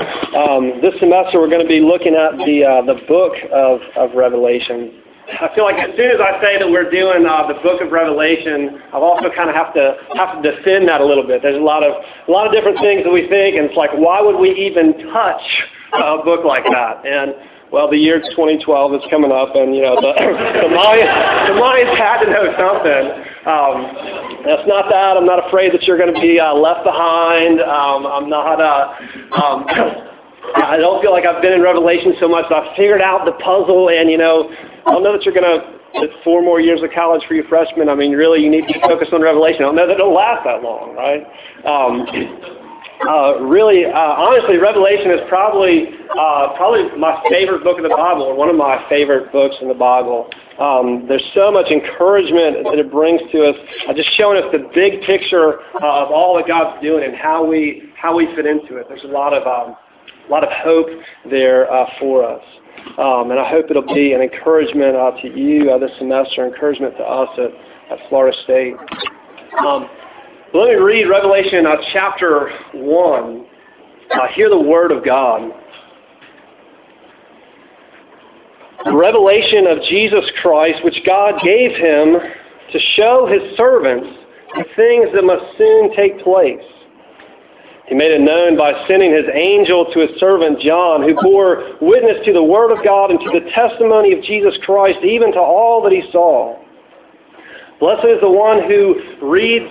Um, this semester, we're going to be looking at the uh, the book of, of Revelation. I feel like as soon as I say that we're doing uh, the book of Revelation, I've also kind of have to have to defend that a little bit. There's a lot of a lot of different things that we think, and it's like, why would we even touch a book like that? And well, the year 2012 is coming up, and you know the the Mayans, the Mayans had to know something. Um, that's not that. I'm not afraid that you're going to be uh, left behind. Um, I'm not. Uh, um, I don't feel like I've been in Revelation so much. I've figured out the puzzle, and you know, I don't know that you're going to. Four more years of college for you freshmen. I mean, really, you need to focus on Revelation. I don't know that it'll last that long, right? Um, uh, really, uh, honestly, Revelation is probably uh, probably my favorite book of the Bible, or one of my favorite books in the Bible. Um, there's so much encouragement that it brings to us, uh, just showing us the big picture uh, of all that God's doing and how we how we fit into it. There's a lot of um, a lot of hope there uh, for us. Um, and I hope it'll be an encouragement uh, to you uh, this semester, encouragement to us at, at Florida State. Um, let me read Revelation uh, chapter 1. Uh, hear the word of God. The revelation of Jesus Christ, which God gave him to show his servants the things that must soon take place. He made it known by sending his angel to his servant John, who bore witness to the word of God and to the testimony of Jesus Christ, even to all that he saw. Blessed is the one who reads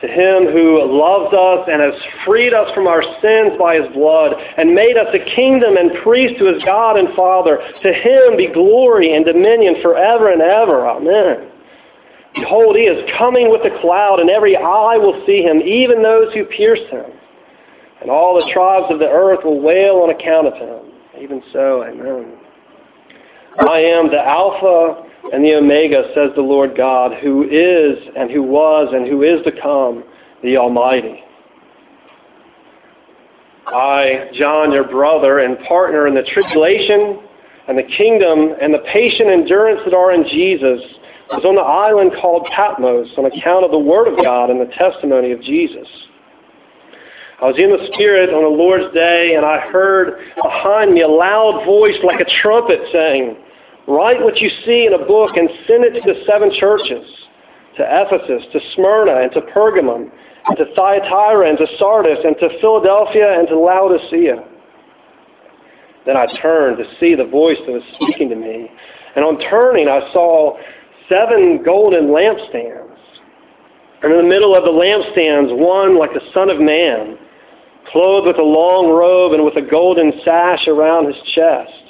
to him who loves us and has freed us from our sins by his blood and made us a kingdom and priest to his God and Father. To him be glory and dominion forever and ever. Amen. Behold, he is coming with a cloud, and every eye will see him, even those who pierced him. And all the tribes of the earth will wail on account of him. Even so, amen. I am the Alpha and the Omega, says the Lord God, who is and who was and who is to come, the Almighty. I, John, your brother and partner in the tribulation and the kingdom and the patient endurance that are in Jesus, was on the island called Patmos on account of the Word of God and the testimony of Jesus. I was in the Spirit on the Lord's day, and I heard behind me a loud voice like a trumpet saying, Write what you see in a book and send it to the seven churches to Ephesus, to Smyrna, and to Pergamum, and to Thyatira, and to Sardis, and to Philadelphia, and to Laodicea. Then I turned to see the voice that was speaking to me. And on turning, I saw seven golden lampstands. And in the middle of the lampstands, one like the Son of Man, clothed with a long robe and with a golden sash around his chest.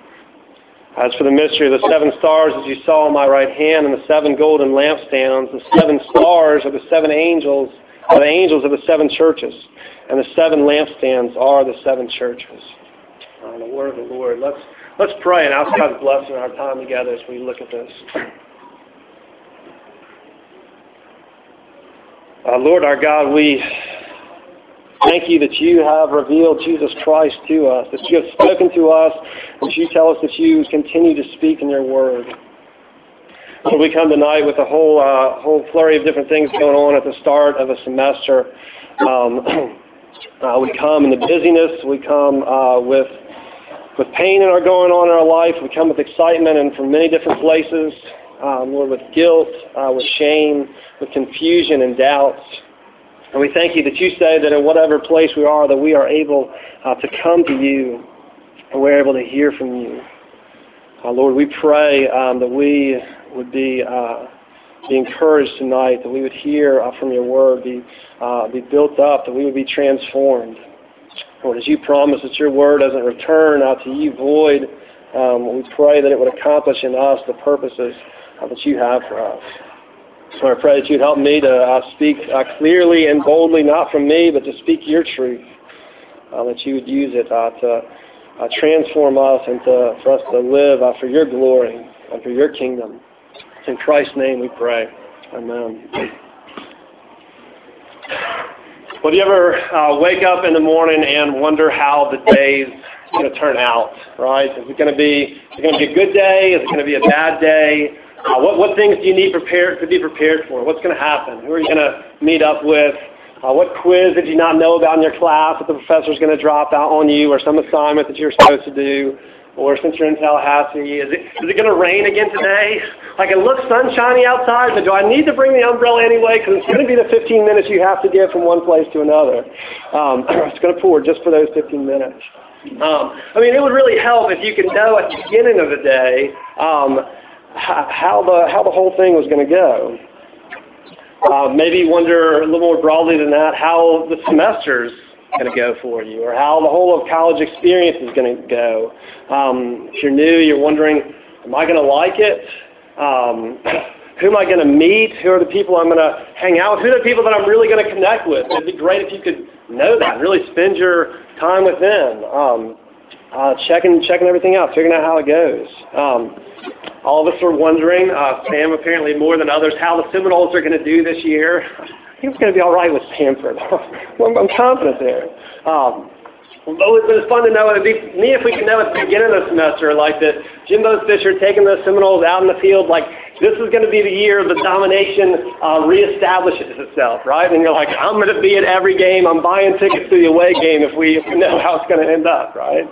As for the mystery of the seven stars, as you saw in my right hand, and the seven golden lampstands, the seven stars are the seven angels, are the angels of the seven churches, and the seven lampstands are the seven churches. Uh, the word of the Lord. Let's let's pray and ask God's blessing our time together as we look at this. Uh, Lord our God, we thank you that you have revealed Jesus Christ to us, that you have spoken to us, and you tell us that you continue to speak in your word. So we come tonight with a whole uh, whole flurry of different things going on at the start of a semester. Um, uh, we come in the busyness. We come uh, with with pain in our going on in our life. We come with excitement and from many different places. Um, Lord, with guilt, uh, with shame, with confusion and doubts. And we thank you that you say that in whatever place we are, that we are able uh, to come to you and we're able to hear from you. Uh, Lord, we pray um, that we would be uh, be encouraged tonight, that we would hear uh, from your word, be uh, be built up, that we would be transformed. Lord, as you promise that your word doesn't return out to you void, um, we pray that it would accomplish in us the purposes uh, that you have for us. So I pray that you'd help me to uh, speak uh, clearly and boldly, not from me, but to speak your truth. Uh, that you would use it uh, to uh, transform us and to, for us to live uh, for your glory and for your kingdom. In Christ's name we pray. Amen. Well, do you ever wake up in the morning and wonder how the day's going to turn out, right? Is it going to be, is it going to be a good day? Is it going to be a bad day? Uh, what, what things do you need prepared to be prepared for? What's going to happen? Who are you going to meet up with? Uh, what quiz did you not know about in your class that the professor's going to drop out on you or some assignment that you're supposed to do? Or since you're in Tallahassee, is it, is it going to rain again today? Like it looks sunshiny outside, but do I need to bring the umbrella anyway? Because it's going to be the 15 minutes you have to get from one place to another. Um, it's going to pour just for those 15 minutes. Um, I mean, it would really help if you could know at the beginning of the day um, how the how the whole thing was going to go. Uh, maybe wonder a little more broadly than that how the semesters going to go for you, or how the whole of college experience is going to go. Um, if you're new, you're wondering, am I going to like it? Um, who am I going to meet? Who are the people I'm going to hang out with? Who are the people that I'm really going to connect with? It'd be great if you could know that, really spend your time with them, um, uh, checking checking everything out, figuring out how it goes. Um, all of us are wondering, uh, Sam apparently more than others, how the Seminoles are going to do this year think it's going to be all right with Stanford. I'm, confident there. Um, but it's fun to know. It'd be me if we could know at the beginning of the semester, like that Jimbo Fisher taking the Seminoles out in the field, like this is going to be the year the domination uh, reestablishes itself, right? And you're like, I'm going to be at every game. I'm buying tickets to the away game if we, if we know how it's going to end up, right?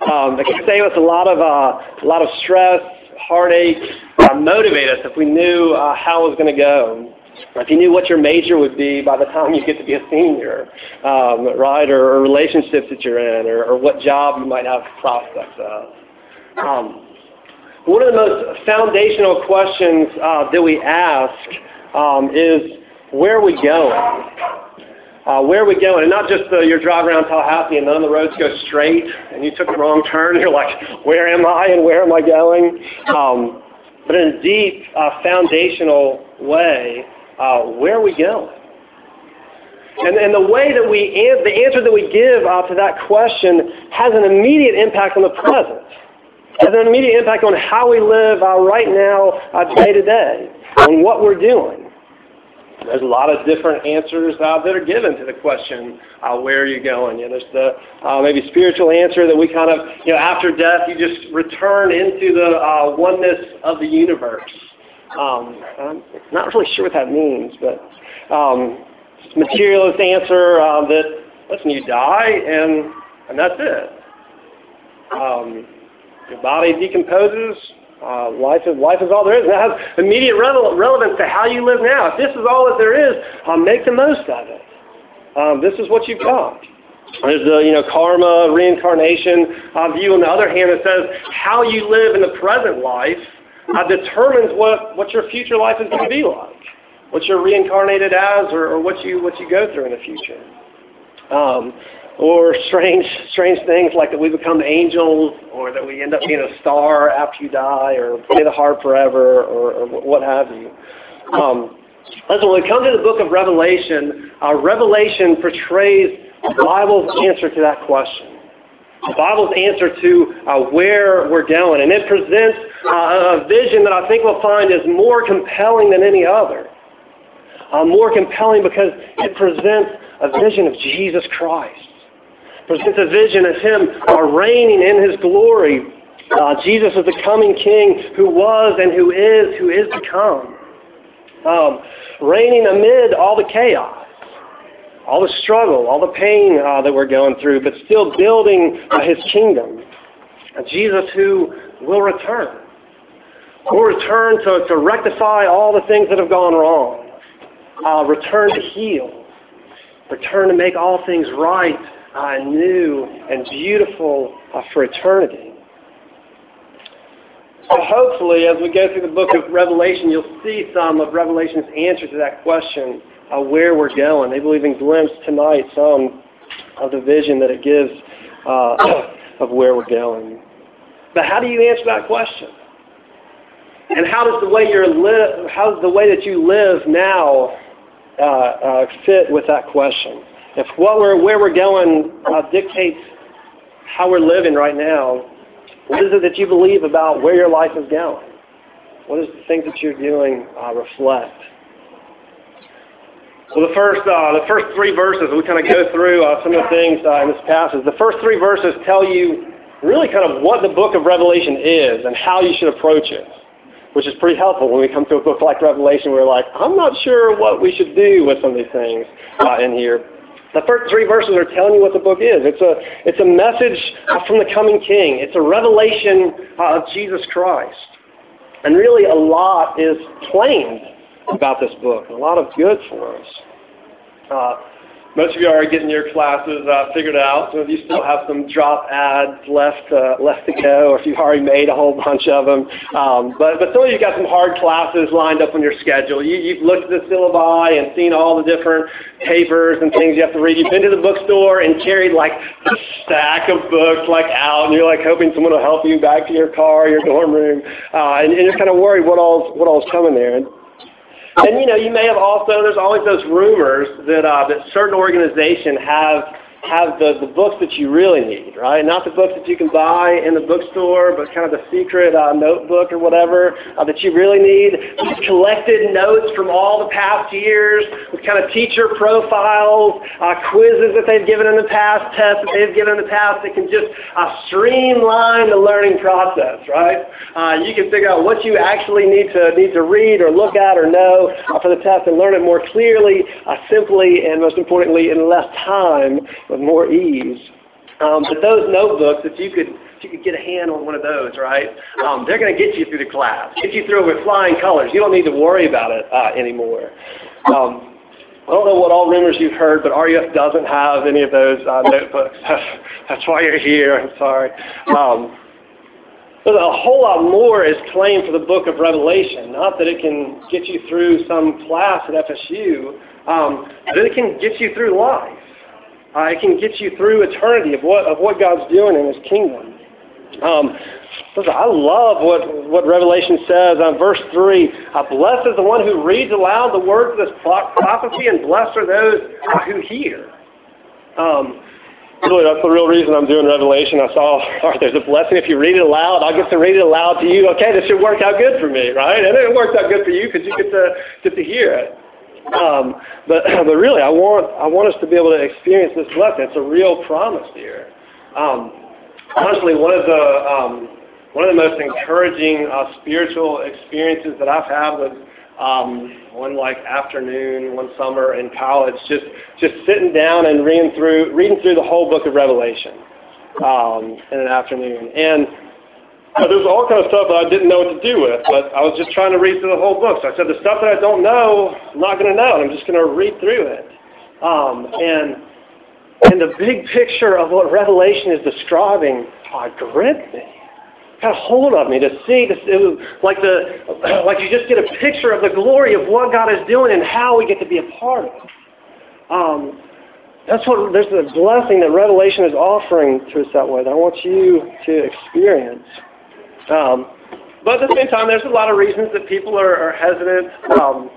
Um, it could save us a lot of uh, a lot of stress, heartache, uh, motivate us if we knew uh, how it was going to go. If you knew what your major would be by the time you get to be a senior, um, right, or, or, relationships that you're in, or, or, what job you might have prospects of. Um, one of the most foundational questions uh, that we ask um, is, where are we going? Uh, where are we going? And not just uh, you're driving around Tallahassee and none of the roads go straight, and you took the wrong turn, you're like, where am I and where am I going? Um, but in a deep, uh, foundational way, uh, where are we going? And, and the way that we, the answer that we give uh, to that question has an immediate impact on the present. Has an immediate impact on how we live uh, right now, uh, day to day, on what we're doing. There's a lot of different answers uh, that are given to the question, uh, where are you going? You know, there's the uh, maybe spiritual answer that we kind of, you know, after death, you just return into the uh, oneness of the universe. Um, I'm not really sure what that means, but um, materialist answer uh, that listen, you die and and that's it. Um, your body decomposes. Uh, life is life is all there is. And it has immediate rele- relevance to how you live now. If this is all that there is, uh, make the most of it. Um, this is what you've got. There's the you know karma, reincarnation uh, view. On the other hand, it says how you live in the present life uh, determines what, what your future life is going to be like, what you're reincarnated as, or, or what you what you go through in the future. Um, or strange strange things like that we become angels, or that we end up being a star after you die, or play the harp forever, or, or what have you. Um, listen, when we come to the book of Revelation, uh, Revelation portrays the Bible's answer to that question the Bible's answer to uh, where we're going. And it presents uh, a vision that I think we'll find is more compelling than any other. Uh, more compelling because it presents a vision of Jesus Christ. Presents a vision of him uh, reigning in his glory. Uh, Jesus is the coming king who was and who is, who is to come. Um, reigning amid all the chaos, all the struggle, all the pain uh, that we're going through, but still building uh, his kingdom. Jesus who will return. Will return to, to rectify all the things that have gone wrong. Uh, return to heal. Return to make all things right uh, new and beautiful uh, for eternity. So hopefully, as we go through the book of Revelation, you'll see some of Revelation's answer to that question, uh, where we're going. Maybe we'll even glimpse tonight some of the vision that it gives uh, of where we're going. But how do you answer that question? And how does the way you live, how does the way that you live now uh, uh, fit with that question? If what we're, where we're going uh, dictates how we're living right now, what is it that you believe about where your life is going? What does the things that you're doing uh, reflect? Well, the first, uh, the first three verses, we kind of go through uh, some of the things uh, in this passage. The first three verses tell you really kind of what the book of Revelation is and how you should approach it, which is pretty helpful when we come to a book like Revelation. We're like, I'm not sure what we should do with some of these things uh, in here. The first three verses are telling you what the book is. It's a, it's a message from the coming King. It's a revelation of Jesus Christ. And really a lot is claimed about this book, a lot of good for us. Uh, most of you are getting your classes uh, figured out. Some of you still have some drop ads left uh, left to go, or if you've already made a whole bunch of them. Um, but but some of you got some hard classes lined up on your schedule. You, you've looked at the syllabi and seen all the different papers and things you have to read. You've been to the bookstore and carried like a stack of books like out, and you're like hoping someone will help you back to your car, your dorm room, uh, and, and you're kind of worried what all's what all's coming there. And, and you know, you may have also, there's always those rumors that, uh, that certain organizations have have the, the books that you really need, right? Not the books that you can buy in the bookstore, but kind of the secret uh, notebook or whatever uh, that you really need. We've collected notes from all the past years with kind of teacher profiles, uh, quizzes that they've given in the past, tests that they've given in the past that can just uh, streamline the learning process, right? Uh, you can figure out what you actually need to need to read or look at or know uh, for the test and learn it more clearly, simply, and most importantly, in less time with more ease. Um, but those notebooks, if you could if you could get a hand on one of those, right, um, they're going to get you through the class, get you through with flying colors. You don't need to worry about it uh, anymore. Um, I don't know what all rumors you've heard, but RUF doesn't have any of those uh, notebooks. That's why you're here. I'm sorry. Um, but a whole lot more is claimed for the book of Revelation. Not that it can get you through some class at FSU, um, but it can get you through life. Uh, it can get you through eternity of what of what God's doing in His kingdom. Um, listen, I love what what Revelation says on verse three. Uh, blessed is the one who reads aloud the words of this prophecy, and blessed are those uh, who hear. Um, really, that's the real reason I'm doing Revelation. I saw, all right, there's a blessing if you read it aloud. I'll get to read it aloud to you. Okay, this should work out good for me, right? And it works out good for you because you get to get to hear it. Um, but but really, I want I want us to be able to experience this blessing. It's a real promise here. Um, honestly, one of the um, one of the most encouraging uh, spiritual experiences that I've had was um, one like afternoon, one summer in college, just just sitting down and reading through reading through the whole book of Revelation um, in an afternoon. And uh, there was all kind of stuff that I didn't know what to do with, but I was just trying to read through the whole book. So I said, the stuff that I don't know, I'm not going to know, and I'm just going to read through it. Um, and and the big picture of what Revelation is describing uh, gripped me, got a hold of me to see. This, it was like the like you just get a picture of the glory of what God is doing and how we get to be a part of it. Um, that's what there's a blessing that Revelation is offering to us that way. That I want you to experience. Um, but at the same time, there's a lot of reasons that people are, are hesitant um,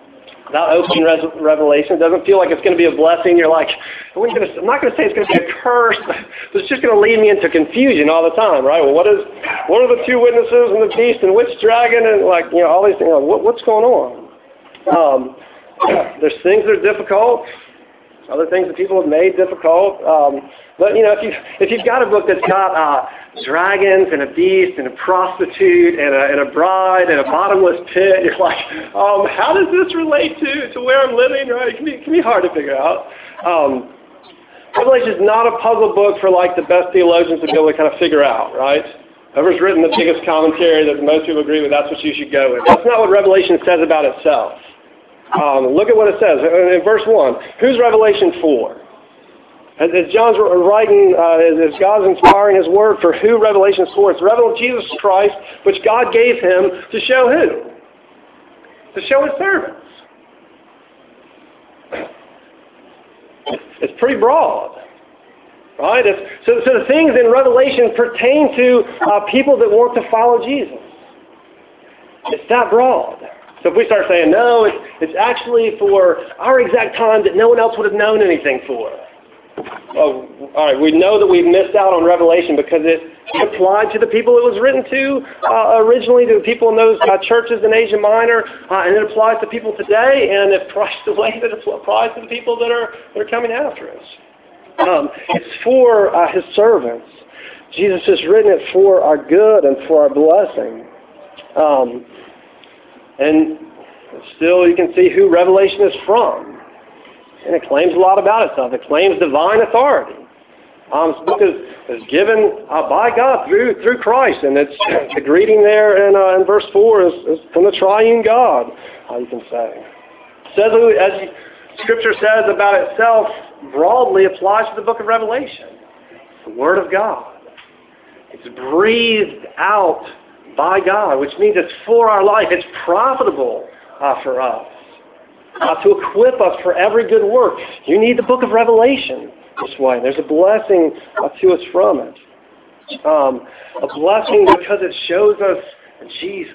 about opening Re- Revelation. It doesn't feel like it's going to be a blessing. You're like, I'm not going to say it's going to be a curse, but it's just going to lead me into confusion all the time, right? Well, what is, what are the two witnesses and the beast and which dragon and like, you know, all these things. Like, what, what's going on? Um, there's things that are difficult. Other things that people have made difficult. Um, but you know, if you if you've got a book that's got uh, dragons and a beast and a prostitute and a, and a bride and a bottomless pit, you're like, um, how does this relate to to where I'm living? Right? It can be it can be hard to figure out. Um, Revelation is not a puzzle book for like the best theologians to be able to kind of figure out, right? Whoever's written the biggest commentary that most people agree with, that's what you should go with. That's not what Revelation says about itself. Um, look at what it says in verse 1. Who's Revelation for? As, John's writing, uh, as God's inspiring his word for who Revelation is for, it's revealed Jesus Christ, which God gave him to show who? To show his servants. It's pretty broad. Right? It's, so, so the things in Revelation pertain to uh, people that want to follow Jesus. It's that broad. So if we start saying, no, it's, it's actually for our exact time that no one else would have known anything for. Well, all right, we know that we've missed out on Revelation because it applied to the people it was written to uh, originally, to the people in those uh, churches in Asia Minor, uh, and it applies to people today, and it applies the way that it applies to the people that are, that are coming after us. Um, it's for uh, his servants. Jesus has written it for our good and for our blessing. Um, and still you can see who Revelation is from. And it claims a lot about itself. It claims divine authority. Um, this book is, is given uh, by God through through Christ, and it's the greeting there in, uh, in verse four is, is from the Triune God. How you can say says as Scripture says about itself broadly applies to the book of Revelation. It's the Word of God. It's breathed out by God, which means it's for our life. It's profitable uh, for us uh, to equip us for every good work. You need the book of Revelation this way. There's a blessing uh, to us from it. Um, a blessing because it shows us Jesus.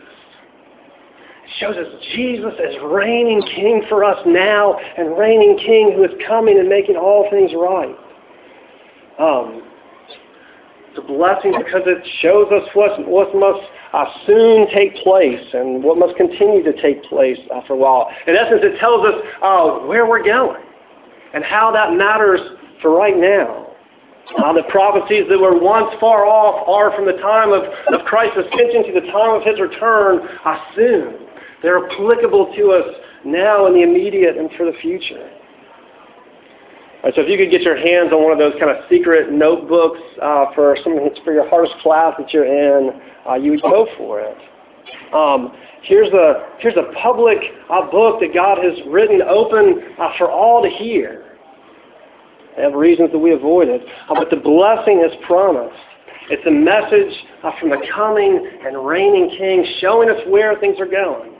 It shows us Jesus as reigning king for us now and reigning king who is coming and making all things right. Um, it's a blessing because it shows us what, what must soon take place and what must continue to take place uh, for a while. In essence, it tells us uh, where we're going and how that matters for right now. Uh, the prophecies that were once far off are from the time of, of Christ's ascension to the time of his return uh, soon. They're applicable to us now in the immediate and for the future. Right, so if you could get your hands on one of those kind of secret notebooks uh, for some for your hardest class that you're in, uh, you would go for it. Um, here's a here's a public uh, book that God has written open uh, for all to hear. They have reasons that we avoid it, uh, but the blessing is promised. It's a message uh, from the coming and reigning King, showing us where things are going.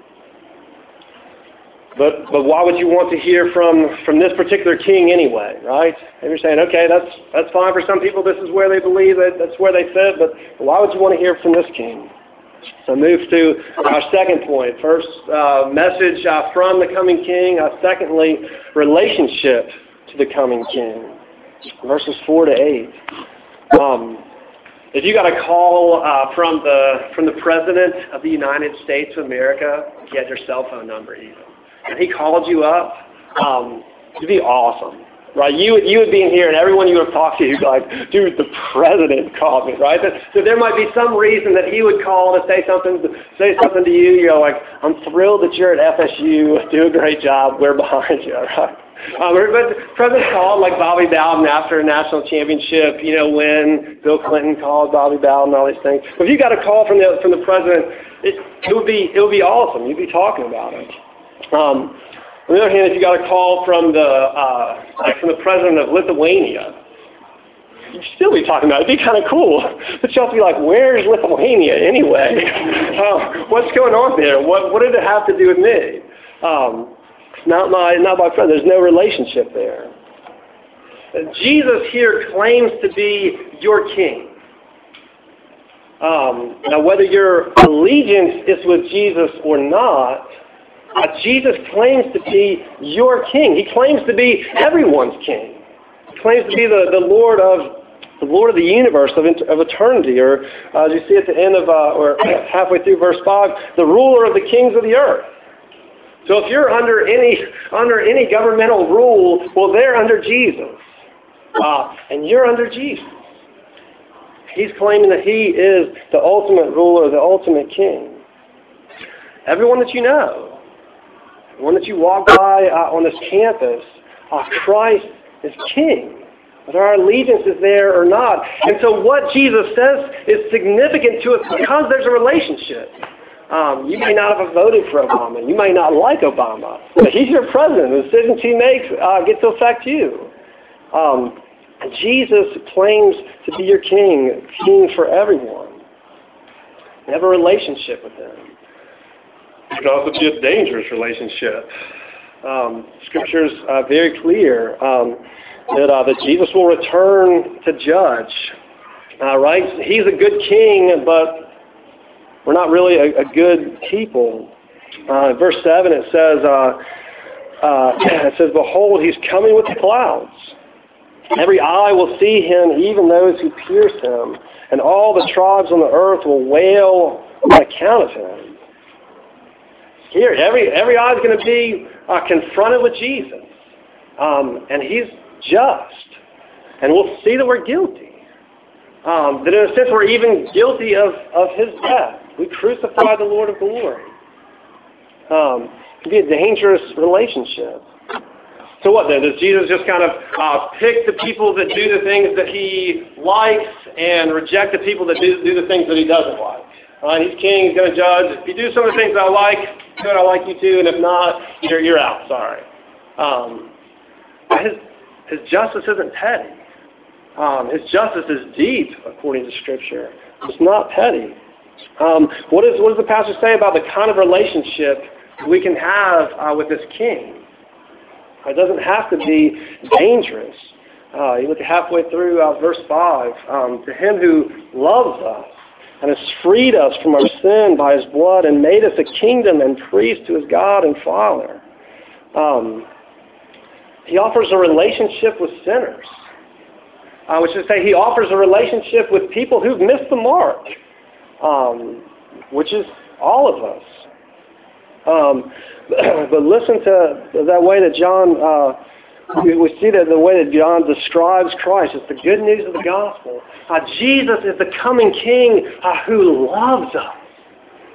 But, but why would you want to hear from, from this particular king anyway, right? And you're saying, okay, that's, that's fine for some people. This is where they believe that that's where they fit. But why would you want to hear from this king? So move to our second point. First, uh, message uh, from the coming king. Uh, secondly, relationship to the coming king. Verses 4 to 8. Um, if you got a call uh, from the from the president of the United States of America, get your cell phone number even and he called you up, um, it'd be awesome. Right, you you would be in here, and everyone you would talk to, you'd be like, "Dude, the president called me." Right, so there might be some reason that he would call to say something, say something to you. You're like, "I'm thrilled that you're at FSU. Do a great job. We're behind you." Right. Um, but President called like Bobby Bowden after a national championship, you know, when Bill Clinton called Bobby Bowden, all these things. If you got a call from the from the president, it, it would be it would be awesome. You'd be talking about it. Um, on the other hand, if you got a call from the uh, like from the president of Lithuania, you'd still be talking about it. It'd be kind of cool, but you have be like, "Where's Lithuania anyway? uh, what's going on there? What what did it have to do with me?" Um, not my not my friend. There's no relationship there. Jesus here claims to be your king. Um, now, whether your allegiance is with Jesus or not, uh, Jesus claims to be your king. He claims to be everyone's king. He claims to be the, the Lord of the Lord of the universe, of, of eternity, or uh, as you see at the end of, uh, or halfway through verse 5, the ruler of the kings of the earth. So if you're under any under any governmental rule, well, they're under Jesus, uh, and you're under Jesus. He's claiming that he is the ultimate ruler, the ultimate king. Everyone that you know, one that you walk by uh, on this campus, uh, Christ is king. Whether our allegiance is there or not. And so what Jesus says is significant to us because there's a relationship. Um, you may not have voted for Obama. You may not like Obama. But he's your president. The decisions he makes uh, get to affect you. Um, Jesus claims to be your king, king for everyone. You have a relationship with him. It can also be a dangerous relationship. Um, Scripture is uh, very clear um, that, uh, that Jesus will return to judge. Uh, right? He's a good king, but we're not really a, a good people. Uh, verse 7 it says, uh, uh, it says, Behold, he's coming with the clouds. Every eye will see him, even those who pierce him, and all the tribes on the earth will wail on account of him. Here, every, every eye is going to be uh, confronted with Jesus. Um, and he's just. And we'll see that we're guilty. Um, that in a sense we're even guilty of, of his death. We crucified the Lord of glory. Um, it be a dangerous relationship. So what then? Does Jesus just kind of uh, pick the people that do the things that he likes and reject the people that do, do the things that he doesn't like? Right? He's king. He's going to judge. If you do some of the things I like, good. I like you too. And if not, you're you're out. Sorry. Um, his his justice isn't petty. Um, his justice is deep, according to Scripture. It's not petty. Um, what, is, what does the pastor say about the kind of relationship we can have uh, with this king? It doesn't have to be dangerous. Uh, you look halfway through uh, verse 5. Um, to him who loves us and has freed us from our sin by his blood and made us a kingdom and priest to his God and Father. Um, he offers a relationship with sinners. Which is to say, he offers a relationship with people who've missed the mark, um, which is all of us. Um, but listen to that way that John, uh, we, we see that the way that John describes Christ. It's the good news of the gospel. Uh, Jesus is the coming King uh, who loves us.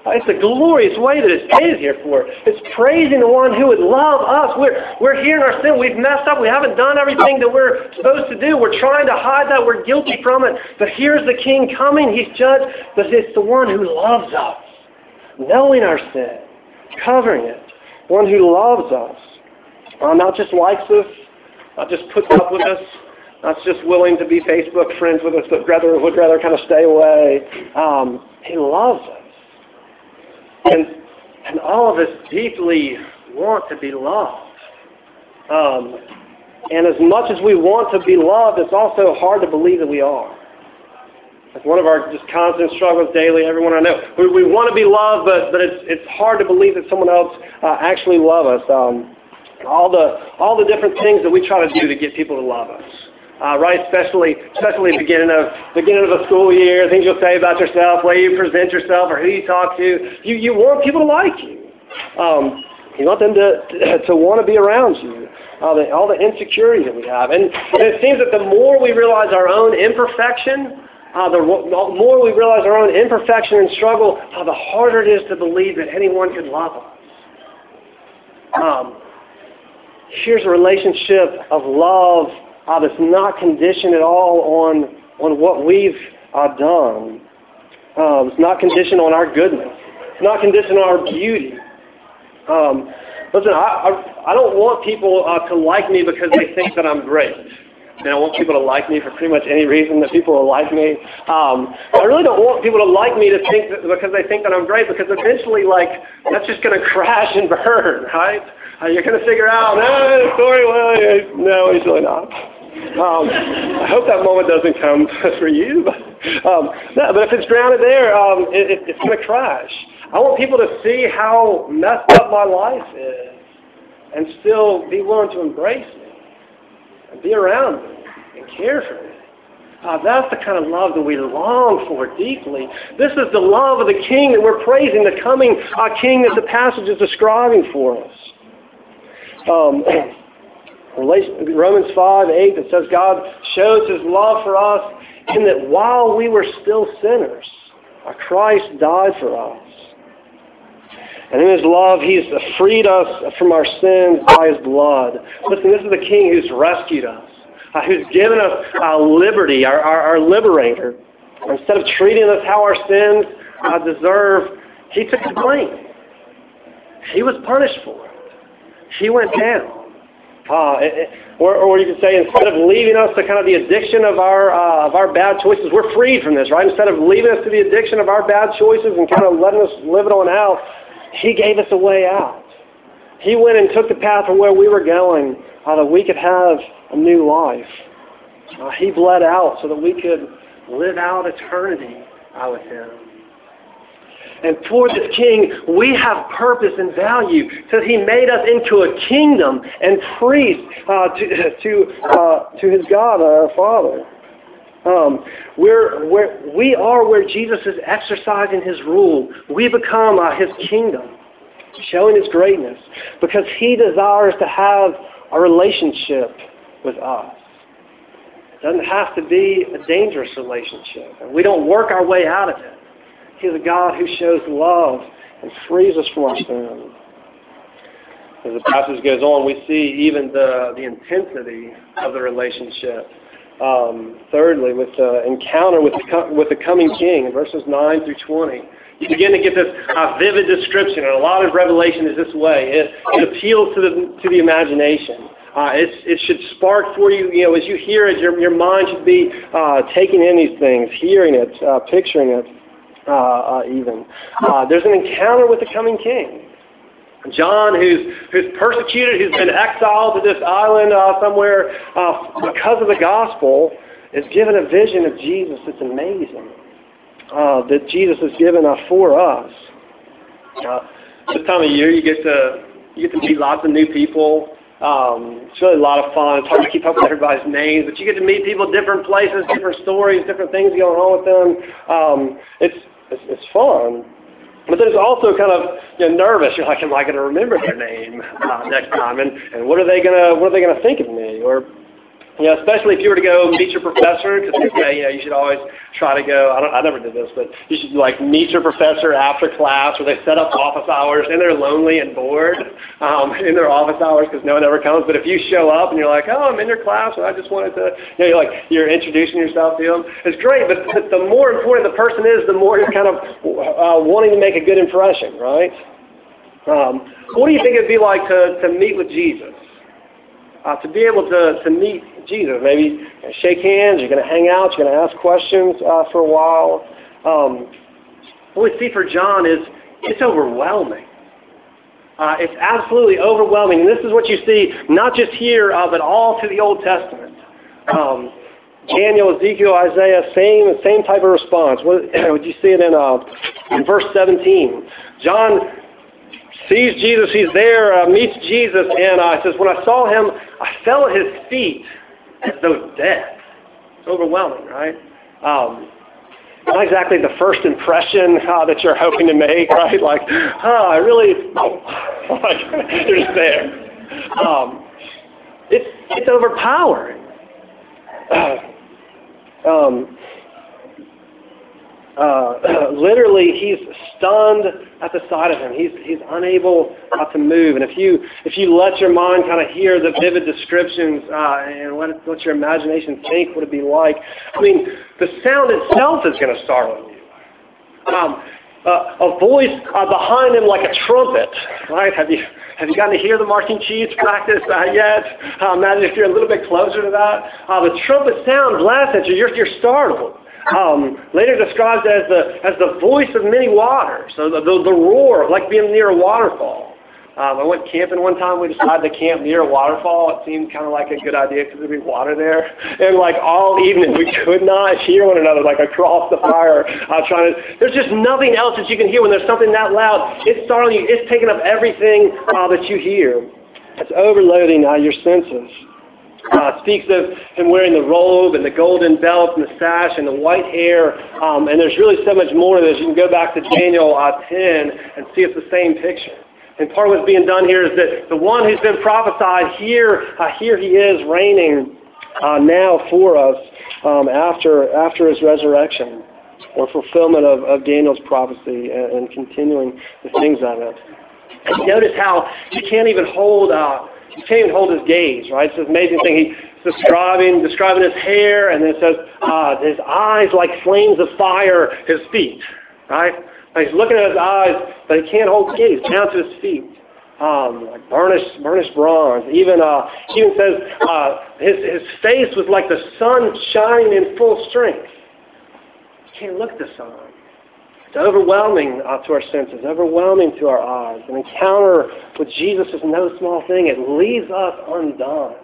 Uh, it's a glorious way that it's stated here for. It's praising the one who would love us. We're, we're here in our sin. We've messed up. We haven't done everything that we're supposed to do. We're trying to hide that. We're guilty from it. But here's the King coming. He's judged. But it's the one who loves us, knowing our sin, covering it one who loves us, uh, not just likes us, not just puts up with us, not just willing to be Facebook friends with us, but rather would rather kind of stay away. Um, he loves us. And, and all of us deeply want to be loved. Um, and as much as we want to be loved, it's also hard to believe that we are. It's one of our just constant struggles daily. Everyone I know, we, we want to be loved, but but it's it's hard to believe that someone else uh, actually loves us. Um, all the all the different things that we try to do to get people to love us. Uh, right, especially especially beginning of beginning of a school year, things you'll say about yourself, way you present yourself, or who you talk to. You you want people to like you. Um, you want them to to want to be around you. All the all the insecurity that we have, and, and it seems that the more we realize our own imperfection, uh, the more we realize our own imperfection and struggle, uh, the harder it is to believe that anyone could love us. Um, here's a relationship of love uh, that's not conditioned at all on, on what we've uh, done. Um, it's not conditioned on our goodness. It's not conditioned on our beauty. Um, listen, I, I, I don't want people uh, to like me because they think that I'm great and I want people to like me for pretty much any reason that people will like me. Um, I really don't want people to like me to think that, because they think that I'm great, because eventually, like, that's just going to crash and burn, right? You're going to figure out, no, sorry, no, he's really not. Um, I hope that moment doesn't come for you, but, um, no, but if it's grounded there, um, it, it, it's going to crash. I want people to see how messed up my life is and still be willing to embrace me and be around me and care for me. Uh, that's the kind of love that we long for deeply. This is the love of the King that we're praising, the coming uh, King that the passage is describing for us. Um, Romans 5, 8, that says God shows his love for us in that while we were still sinners, Christ died for us. And in his love, he's freed us from our sins by his blood. Listen, this is the King who's rescued us, uh, who's given us uh, liberty, our, our, our, liberator. Instead of treating us how our sins uh, deserve, he took the blame. He was punished for it. He went down. Uh, or, or you could say instead of leaving us to kind of the addiction of our uh, of our bad choices, we're freed from this, right? Instead of leaving us to the addiction of our bad choices and kind of letting us live it on out, he gave us a way out. He went and took the path of where we were going uh, that we could have a new life. Uh, he bled out so that we could live out eternity uh, with him. And for this king, we have purpose and value. So he made us into a kingdom and priest uh, to, to, uh, to his God, our Father. Um, we're, we're, we are where Jesus is exercising his rule. We become uh, his kingdom, showing his greatness, because he desires to have a relationship with us. Doesn't have to be a dangerous relationship. We don't work our way out of it. He's a God who shows love and frees us from our sin. As the passage goes on, we see even the, the intensity of the relationship um, thirdly, with the encounter with the, with the coming king verses 9 through 20. You begin to get this uh, vivid description, and a lot of Revelation is this way. It, it appeals to the, to the imagination. Uh, it should spark for you, you know, as you hear it, your, your mind should be uh, taking in these things, hearing it, uh, picturing it, uh, uh, even. Uh, there's an encounter with the coming king. John, who's, who's persecuted, who's been exiled to this island uh, somewhere because of the gospel, is given a vision of Jesus that's amazing. That Jesus has given for us. This time of year, you get to you get to meet lots of new people. Um, it's really a lot of fun. It's hard to keep up with everybody's names, but you get to meet people, different places, different stories, different things going on with them. Um, it's, it's it's fun. But then it's also kind of you know, nervous. You're like, am I going to remember their name uh, next time? And, and what are they going to what are they going to think of me? Or you know, especially if you were to go meet your professor, because they say, you know, you should always try to go, I, don't, I never did this, but you should like meet your professor after class where they set up office hours and they're lonely and bored um, in their office hours because no one ever comes. But if you show up and you're like, oh, I'm in your class and I just wanted to, you know, you're like, you're introducing yourself to them. It's great, but, but the more important the person is, the more you're kind of uh, wanting to make a good impression, right? Um, what do you think it'd be like to, to meet with Jesus? Uh, to be able to, to meet Jesus. Maybe shake hands, you're going to hang out, you're going to ask questions uh, for a while. Um, what we see for John is it's overwhelming. Uh, it's absolutely overwhelming. And this is what you see not just here, uh, but all through the Old Testament. Um, Daniel, Ezekiel, Isaiah, same same type of response. What, you see it in, uh, in verse 17? John sees Jesus, he's there, uh, meets Jesus, and uh, says, when I saw him, I fell at his feet as though dead. It's overwhelming, right? Um, not exactly the first impression uh, that you're hoping to make, right? Like, oh, I really, oh, like, you're just there. Um, it's it's overpowering. Uh, um, uh, literally, he's stunned at the sight of him. He's, he's unable uh, to move. And if you, if you let your mind kind of hear the vivid descriptions uh, and let, let your imagination think what it'd be like, I mean, the sound itself is going to startle you. Um, uh, a voice uh, behind him like a trumpet, right? Have you, have you gotten to hear the marching chiefs practice uh, yet? Uh, imagine if you're a little bit closer to that. Uh, the trumpet sound blasts at you. You're, you're startled um, later described as the, as the voice of many waters, so the, the, the roar, like being near a waterfall. Um, I went camping one time. We decided to camp near a waterfall. It seemed kind of like a good idea because there'd be water there. And like all evening, we could not hear one another, like across the fire, uh, trying to. There's just nothing else that you can hear when there's something that loud. It's startling you. It's taking up everything uh, that you hear. It's overloading uh, your senses. Uh, speaks of him wearing the robe and the golden belt and the sash and the white hair. Um, and there's really so much more to this. You can go back to Daniel uh, 10 and see it's the same picture. And part of what's being done here is that the one who's been prophesied here, uh, here he is reigning uh, now for us um, after after his resurrection, or fulfillment of, of Daniel's prophecy and, and continuing the things of it. And notice how he can't even hold uh, he can't even hold his gaze, right? It's this amazing thing. He's describing describing his hair, and then it says uh, his eyes like flames of fire, his feet, right? he's looking at his eyes, but he can't hold gaze down to his feet. Um, like burnished, burnished bronze. Even uh, even says uh, his his face was like the sun shining in full strength. You can't look at the sun. It's overwhelming uh, to our senses, overwhelming to our eyes. An encounter with Jesus is no small thing. It leaves us undone.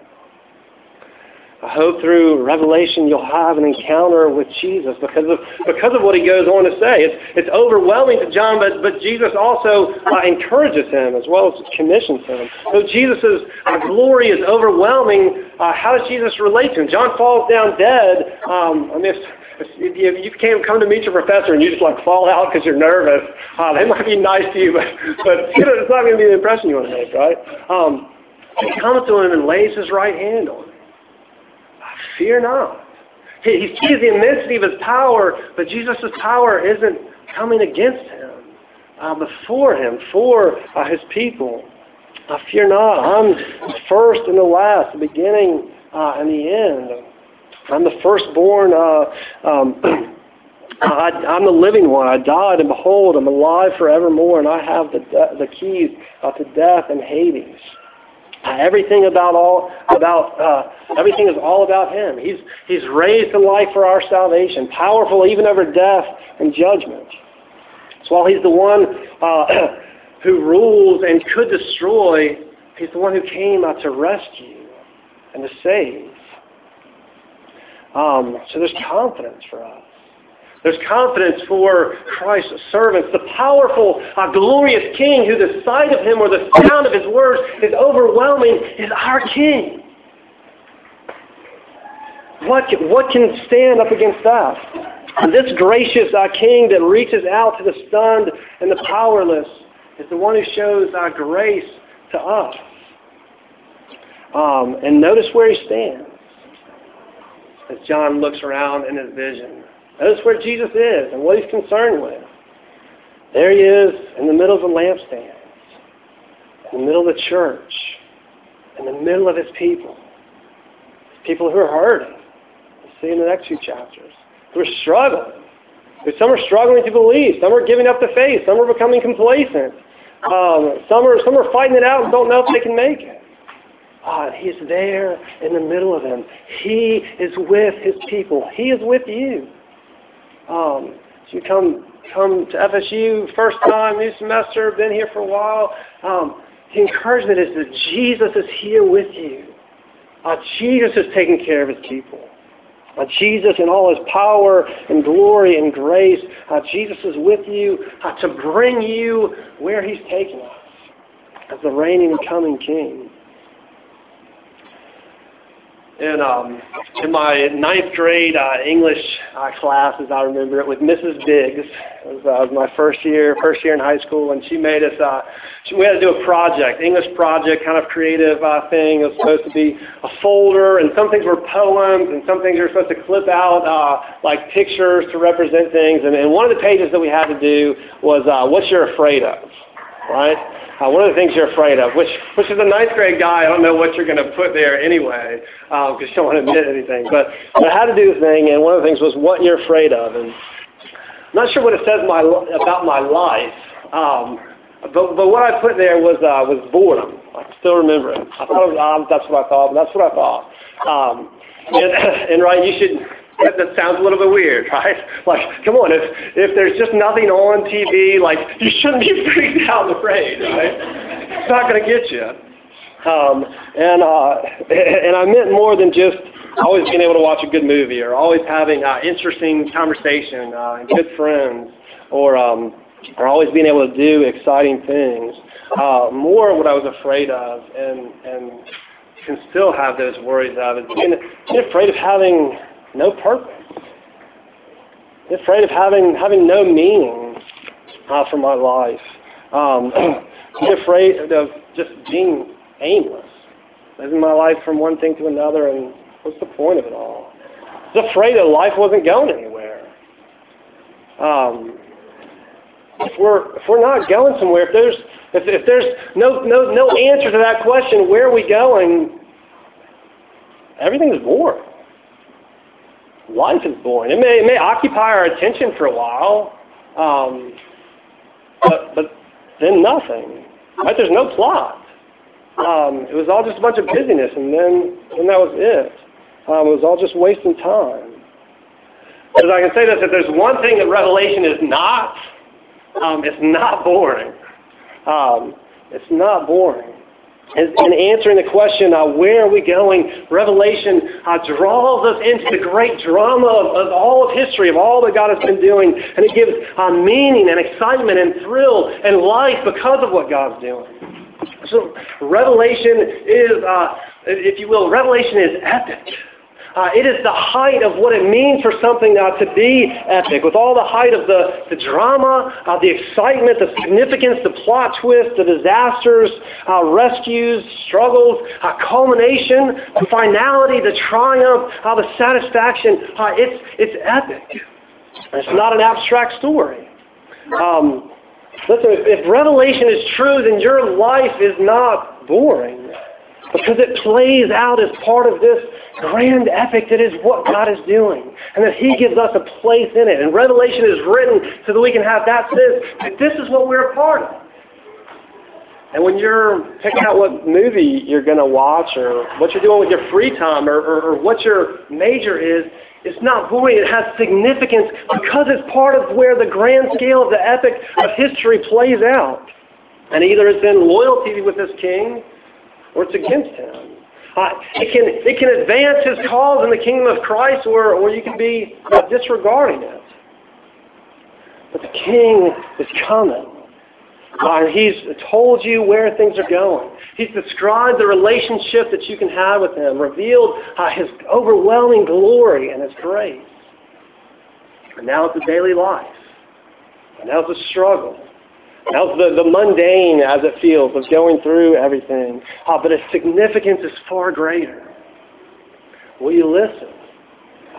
I hope through Revelation you'll have an encounter with Jesus because of because of what he goes on to say. It's it's overwhelming to John, but but Jesus also uh, encourages him as well as commissions him. So Jesus' uh, glory is overwhelming. Uh, how does Jesus relate to him? John falls down dead. Um, I mean. If, you, can't come to meet your professor and you just like fall out because you're nervous, uh, they might be nice to you, but but you know, it's not going to be the impression you want to make, right? Um, he comes to him and lays his right hand on him. Fear not. He, he sees the immensity of his power, but Jesus' power isn't coming against him, uh, but for him, for uh, his people. Uh, fear not. I'm first and the last, the beginning uh, and the end. I'm the firstborn. Uh, um, I, I'm the living one. I died, and behold, I'm alive forevermore, and I have the, the keys uh, to death and Hades. Uh, everything about all about uh, everything is all about Him. He's He's raised to life for our salvation, powerful even over death and judgment. So while He's the one uh, who rules and could destroy, He's the one who came out to rescue and to save. Um, so there's confidence for us. There's confidence for Christ's servants. The powerful, uh, glorious King who the sight of him or the sound of his words is overwhelming is our King. What what can stand up against that? This gracious uh, King that reaches out to the stunned and the powerless is the one who shows our grace to us. Um, and notice where he stands as John looks around in his vision. Notice where Jesus is and what he's concerned with. There he is in the middle of the lampstands, in the middle of the church, in the middle of his people. People who are hurting. We'll see in the next few chapters. Who are struggling. Some are struggling to believe. Some are giving up the faith. Some are becoming complacent. Um, some are some are fighting it out and don't know if they can make it. Ah, he's there in the middle of them. He is with his people. He is with you. Um, so you come come to FSU first time, new semester, been here for a while. Um, the encouragement is that Jesus is here with you. Uh, Jesus is taking care of his people. Uh, Jesus in all his power and glory and grace, uh, Jesus is with you uh, to bring you where he's taking us as the reigning and coming King in um, in my ninth grade uh, English uh, class, as I remember it, with Mrs. Biggs. It was, uh, my first year, first year in high school, and she made us. Uh, she, we had to do a project, English project, kind of creative uh, thing. It was supposed to be a folder, and some things were poems, and some things were supposed to clip out uh, like pictures to represent things. And, and one of the pages that we had to do was uh, "What You're Afraid of," right? Uh, one of the things you're afraid of, which which is a ninth grade guy, I don't know what you're going to put there anyway, because um, you don't want to admit anything. But, but had to do the thing, and one of the things was what you're afraid of. And I'm not sure what it says my, about my life, um, but but what I put there was uh, was boredom. I still remember it. I thought it was odd. That's what I thought. But that's what I thought. Um, and, and right, you should that, sounds a little bit weird, right? Like, come on, if if there's just nothing on TV, like you shouldn't be freaked out and afraid, right? It's not going to get you. Um, and uh, and I meant more than just always being able to watch a good movie or always having uh, interesting conversation uh, and good friends or um, or always being able to do exciting things. Uh, more what I was afraid of and and can still have those worries of being, being afraid of having no purpose. Afraid of having having no meaning uh, for my life. Um, afraid of just being aimless, living my life from one thing to another, and what's the point of it all? I was afraid that life wasn't going anywhere. Um, if we're if we're not going somewhere, if there's if, if there's no no no answer to that question, where are we going? Everything's boring. Life is boring. It may it may occupy our attention for a while, um, but but then nothing. Right? There's no plot. Um, it was all just a bunch of busyness, and then and that was it. Um, it was all just wasting time. Because I can say this: if there's one thing that Revelation is not, um, it's not boring. Um, it's not boring. And, and answering the question, uh, where are we going? Revelation uh, draws us into the great drama of, of, all of history, of all that God has been doing. And it gives uh, meaning and excitement and thrill and life because of what God's doing. So Revelation is, uh, if you will, Revelation is epic. Uh, it is the height of what it means for something uh, to be epic, with all the height of the, the drama, uh, the excitement, the significance, the plot twist, the disasters, uh, rescues, struggles, uh, culmination, the finality, the triumph, uh, the satisfaction. it's, it's epic. It's not an abstract story. Um, listen, if, if Revelation is true, then your life is not boring because it plays out as part of this grand epic that is what God is doing and that He gives us a place in it. And Revelation is written so that we can have that sense that this is what we're a part of. And when you're picking out what movie you're going to watch or what you're doing with your free time or, or, or what your major is, it's not boring. It has significance because it's part of where the grand scale of the epic of history plays out. And either it's in loyalty with this king or it's against him. Uh, it, can, it can advance his cause in the kingdom of Christ, or, or you can be uh, disregarding it. But the king is coming. Uh, he's told you where things are going. He's described the relationship that you can have with him, revealed uh, his overwhelming glory and his grace. And now it's a daily life. And now it's a struggle. How's the, the mundane as it feels of going through everything? Uh, but its significance is far greater. Will you listen?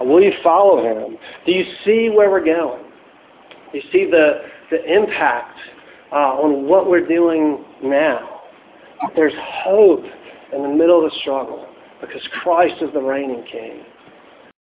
Uh, will you follow him? Do you see where we're going? Do you see the, the impact uh, on what we're doing now? There's hope in the middle of the struggle because Christ is the reigning king.